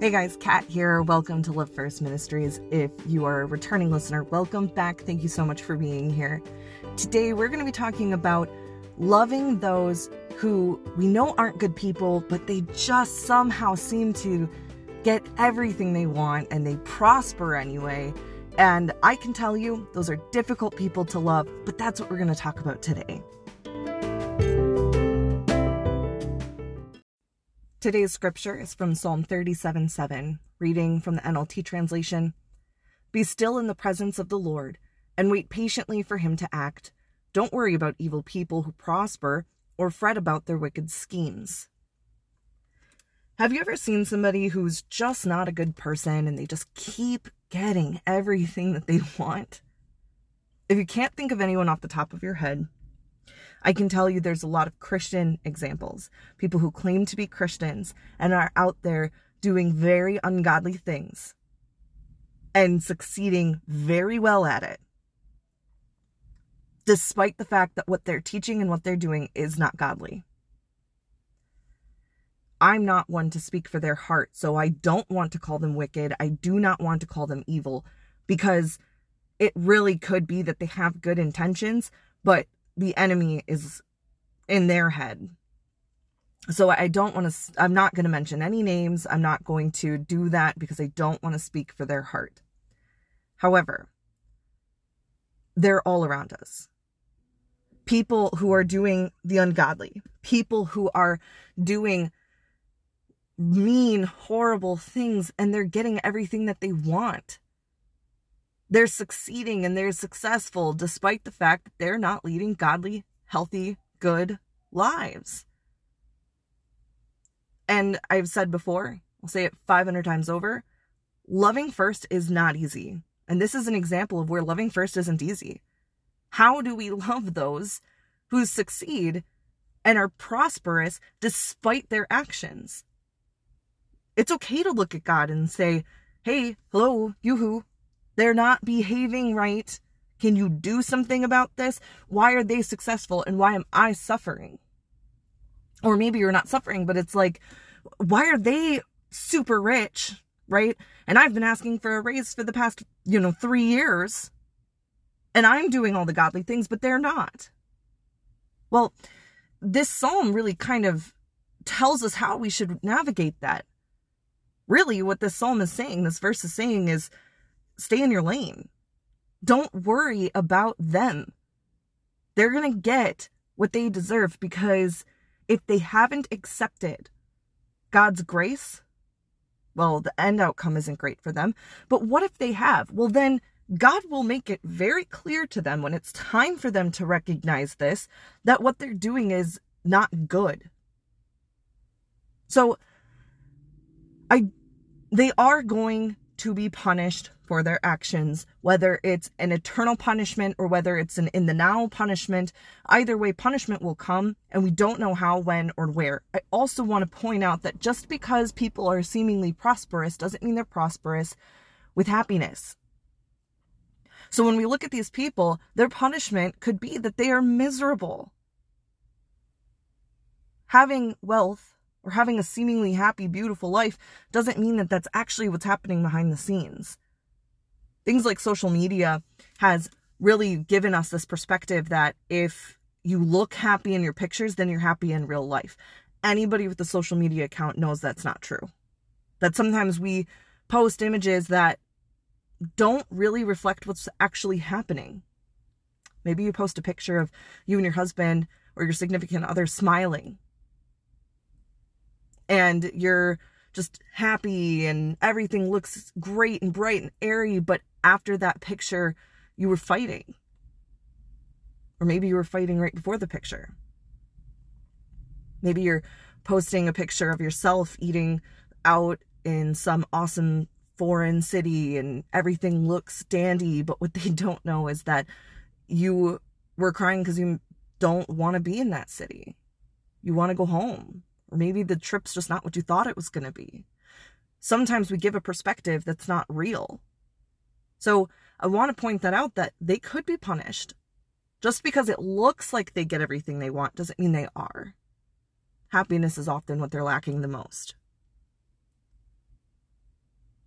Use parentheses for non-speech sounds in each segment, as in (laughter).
Hey guys, Kat here. Welcome to Love First Ministries. If you are a returning listener, welcome back. Thank you so much for being here. Today we're going to be talking about loving those who we know aren't good people, but they just somehow seem to get everything they want and they prosper anyway. And I can tell you, those are difficult people to love, but that's what we're going to talk about today. Today's scripture is from Psalm 37 7, reading from the NLT translation Be still in the presence of the Lord and wait patiently for him to act. Don't worry about evil people who prosper or fret about their wicked schemes. Have you ever seen somebody who's just not a good person and they just keep getting everything that they (laughs) want? If you can't think of anyone off the top of your head, I can tell you there's a lot of Christian examples. People who claim to be Christians and are out there doing very ungodly things and succeeding very well at it, despite the fact that what they're teaching and what they're doing is not godly. I'm not one to speak for their heart, so I don't want to call them wicked. I do not want to call them evil because it really could be that they have good intentions, but the enemy is in their head. So I don't want to, I'm not going to mention any names. I'm not going to do that because I don't want to speak for their heart. However, they're all around us. People who are doing the ungodly, people who are doing mean, horrible things, and they're getting everything that they want they're succeeding and they're successful despite the fact that they're not leading godly, healthy, good lives. And I've said before, I'll say it 500 times over loving first is not easy. And this is an example of where loving first isn't easy. How do we love those who succeed and are prosperous despite their actions? It's okay to look at God and say, hey, hello, yoo-hoo, they're not behaving right. Can you do something about this? Why are they successful and why am I suffering? Or maybe you're not suffering, but it's like, why are they super rich, right? And I've been asking for a raise for the past, you know, three years. And I'm doing all the godly things, but they're not. Well, this psalm really kind of tells us how we should navigate that. Really, what this psalm is saying, this verse is saying is stay in your lane. Don't worry about them. They're going to get what they deserve because if they haven't accepted God's grace, well, the end outcome isn't great for them. But what if they have? Well, then God will make it very clear to them when it's time for them to recognize this that what they're doing is not good. So I they are going to be punished for their actions, whether it's an eternal punishment or whether it's an in the now punishment. Either way, punishment will come, and we don't know how, when, or where. I also want to point out that just because people are seemingly prosperous doesn't mean they're prosperous with happiness. So when we look at these people, their punishment could be that they are miserable. Having wealth or having a seemingly happy, beautiful life doesn't mean that that's actually what's happening behind the scenes. Things like social media has really given us this perspective that if you look happy in your pictures, then you're happy in real life. Anybody with a social media account knows that's not true. That sometimes we post images that don't really reflect what's actually happening. Maybe you post a picture of you and your husband or your significant other smiling and you're just happy and everything looks great and bright and airy, but after that picture, you were fighting. Or maybe you were fighting right before the picture. Maybe you're posting a picture of yourself eating out in some awesome foreign city and everything looks dandy, but what they (laughs) don't know is that you were crying because you don't want to be in that city. You want to go home. Or maybe the trip's just not what you thought it was going to be. Sometimes we give a perspective that's not real. So I want to point that out that they could be punished. Just because it looks like they get everything they want doesn't mean they are. Happiness is often what they're lacking the most.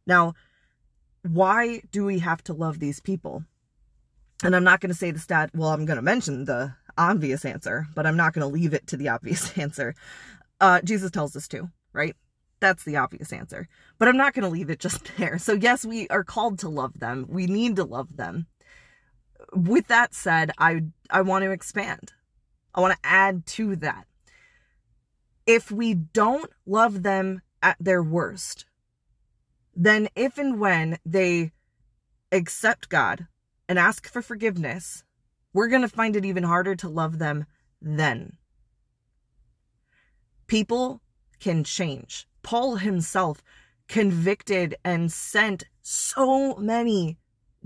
Now, why do we have to love these people? And I'm not going to say the stat, well, I'm going to mention the obvious answer, but I'm not going to leave it to the obvious (laughs) answer. Uh, Jesus tells us to, right? That's the obvious answer. But I'm not going to leave it just (laughs) there. So, yes, we are called to love them. We need to love them. With that said, I, I want to expand. I want to add to that. If we don't love them at their worst, then if and when they accept God and ask for forgiveness, we're going to find it even harder to love them then. People can change. Paul himself convicted and sent so many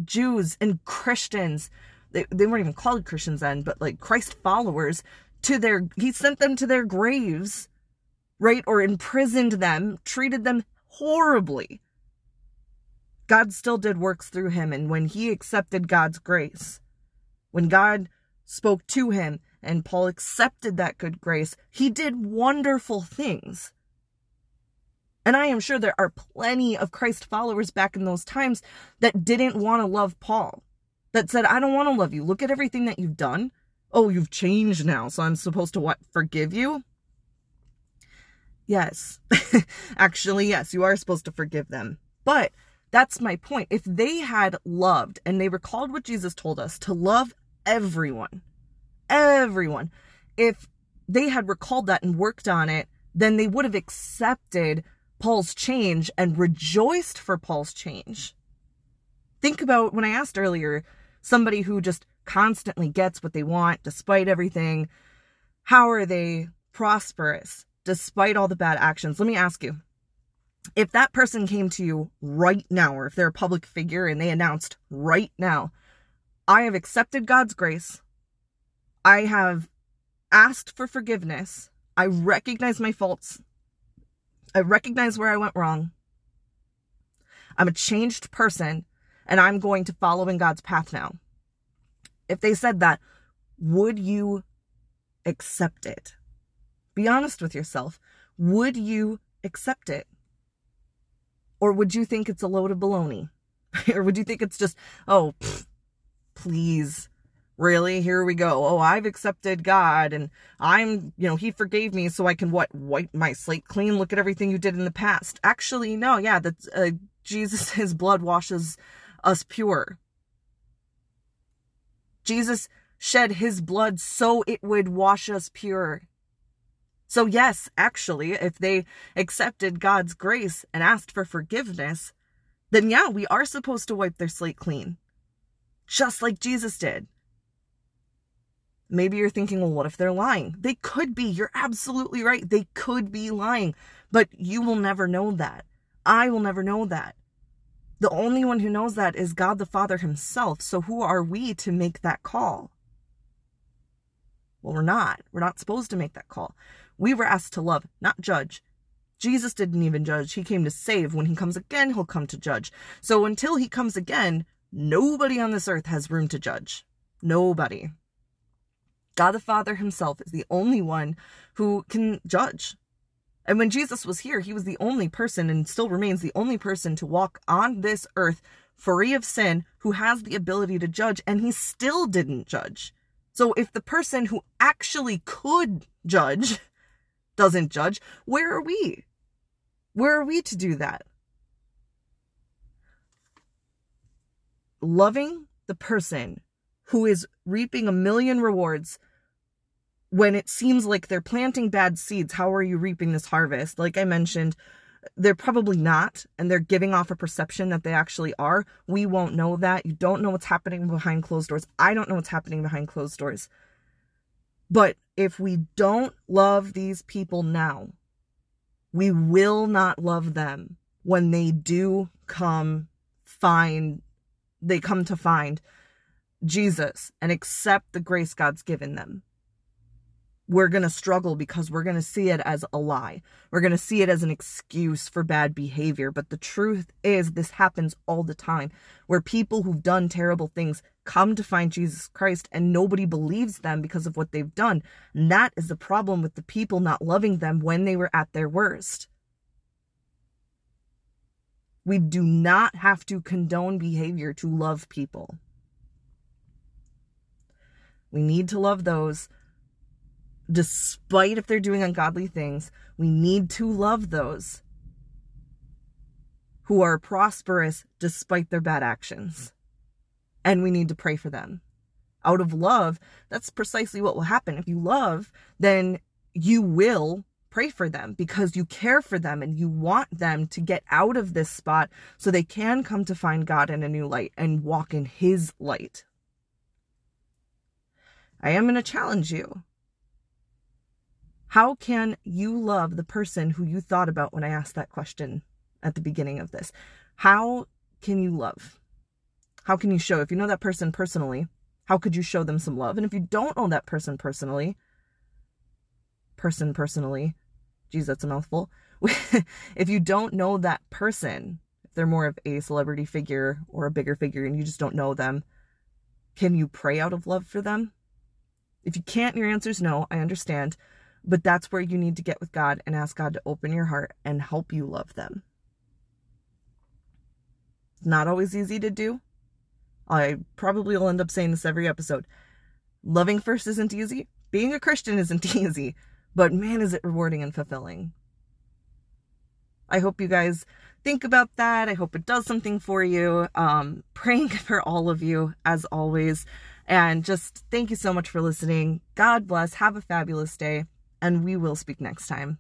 Jews and Christians. They, they weren't even called Christians then, but like Christ followers to their, he sent them to their graves, right? Or imprisoned them, treated them horribly. God still did works through him. And when he accepted God's grace, when God spoke to him and Paul accepted that good grace, he did wonderful things. And I am sure there are plenty of Christ followers back in those times that didn't want to love Paul, that said, I don't want to love you. Look at everything that you've done. Oh, you've changed now, so I'm supposed to what? Forgive you? Yes. (laughs) Actually, yes, you are supposed to forgive them. But that's my point. If they had loved and they recalled what Jesus told us to love everyone, everyone, if they had recalled that and worked on it, then they would have accepted Paul's change and rejoiced for Paul's change. Think about when I asked earlier somebody who just constantly gets what they want despite everything. How are they prosperous despite all the bad actions? Let me ask you if that person came to you right now, or if they're a public figure and they announced right now, I have accepted God's grace, I have asked for forgiveness, I recognize my faults, I recognize where I went wrong, I'm a changed person, and I'm going to follow in God's path now. If they said that, would you accept it? Be honest with yourself. Would you accept it? Or would you think it's a load of baloney? (laughs) or would you think it's just, oh, pff, please, really? Here we go. Oh, I've accepted God and I'm, you know, He forgave me so I can what? Wipe my slate clean. Look at everything you did in the past. Actually, no, yeah, that uh, Jesus, His (laughs) blood washes us pure. Jesus shed His blood so it would wash us pure. So, yes, actually, if they accepted God's grace and asked for forgiveness, then yeah, we are supposed to wipe their slate clean, just like Jesus did. Maybe you're thinking, well, what if they're lying? They could be. You're absolutely right. They could be lying, but you will never know that. I will never know that. The only one who knows that is God the Father Himself. So who are we to make that call? Well, we're not. We're not supposed to make that call. We were asked to love, not judge. Jesus didn't even judge. He came to save. When he comes again, he'll come to judge. So until he comes again, nobody on this earth has room to judge. Nobody. God the Father himself is the only one who can judge. And when Jesus was here, he was the only person and still remains the only person to walk on this earth free of sin who has the ability to judge, and he still didn't judge. So if the person who actually could judge (laughs) doesn't judge, where are we? Where are we to do that? Loving the person who is reaping a million rewards when it seems like they're planting bad seeds, how are you reaping this harvest? Like I mentioned, they're probably not, and they're giving off a perception that they actually are. We won't know that. You don't know what's happening behind closed doors. I don't know what's happening behind closed doors. But if we don't love these people now, we will not love them when they do come find, they come to find Jesus and accept the grace God's given them we're going to struggle because we're going to see it as a lie. We're going to see it as an excuse for bad behavior. But the truth is, this happens all the time where people who've done terrible things come to find Jesus Christ and nobody believes them because of what they've done. And that is the problem with the people not loving them when they were at their worst. We do not have to condone behavior to love people. We need to love those despite if they're doing ungodly things. We need to love those who are prosperous despite their bad actions. And we need to pray for them. Out of love, that's precisely what will happen. If you love, then you will pray for them because you care for them and you want them to get out of this spot so they can come to find God in a new light and walk in His light. I am going to challenge you. How can you love the person who you thought about when I asked that question at the beginning of this? How can you love? How can you show? If you know that person personally, how could you show them some love? And if you don't know that person personally, person personally, geez, that's a mouthful. (laughs) if you don't know that person, if they're more of a celebrity figure or a bigger figure and you just don't know them, can you pray out of love for them? If you can't, your answer is no. I understand. But that's where you need to get with God and ask God to open your heart and help you love them. Not always easy to do. I probably will end up saying this every episode. Loving first isn't easy. Being a Christian isn't (laughs) easy. But man, is it rewarding and fulfilling. I hope you guys think about that. I hope it does something for you. Um, praying (laughs) for all of you as always. And just thank you so much for listening. God bless. Have a fabulous day. And we will speak next time.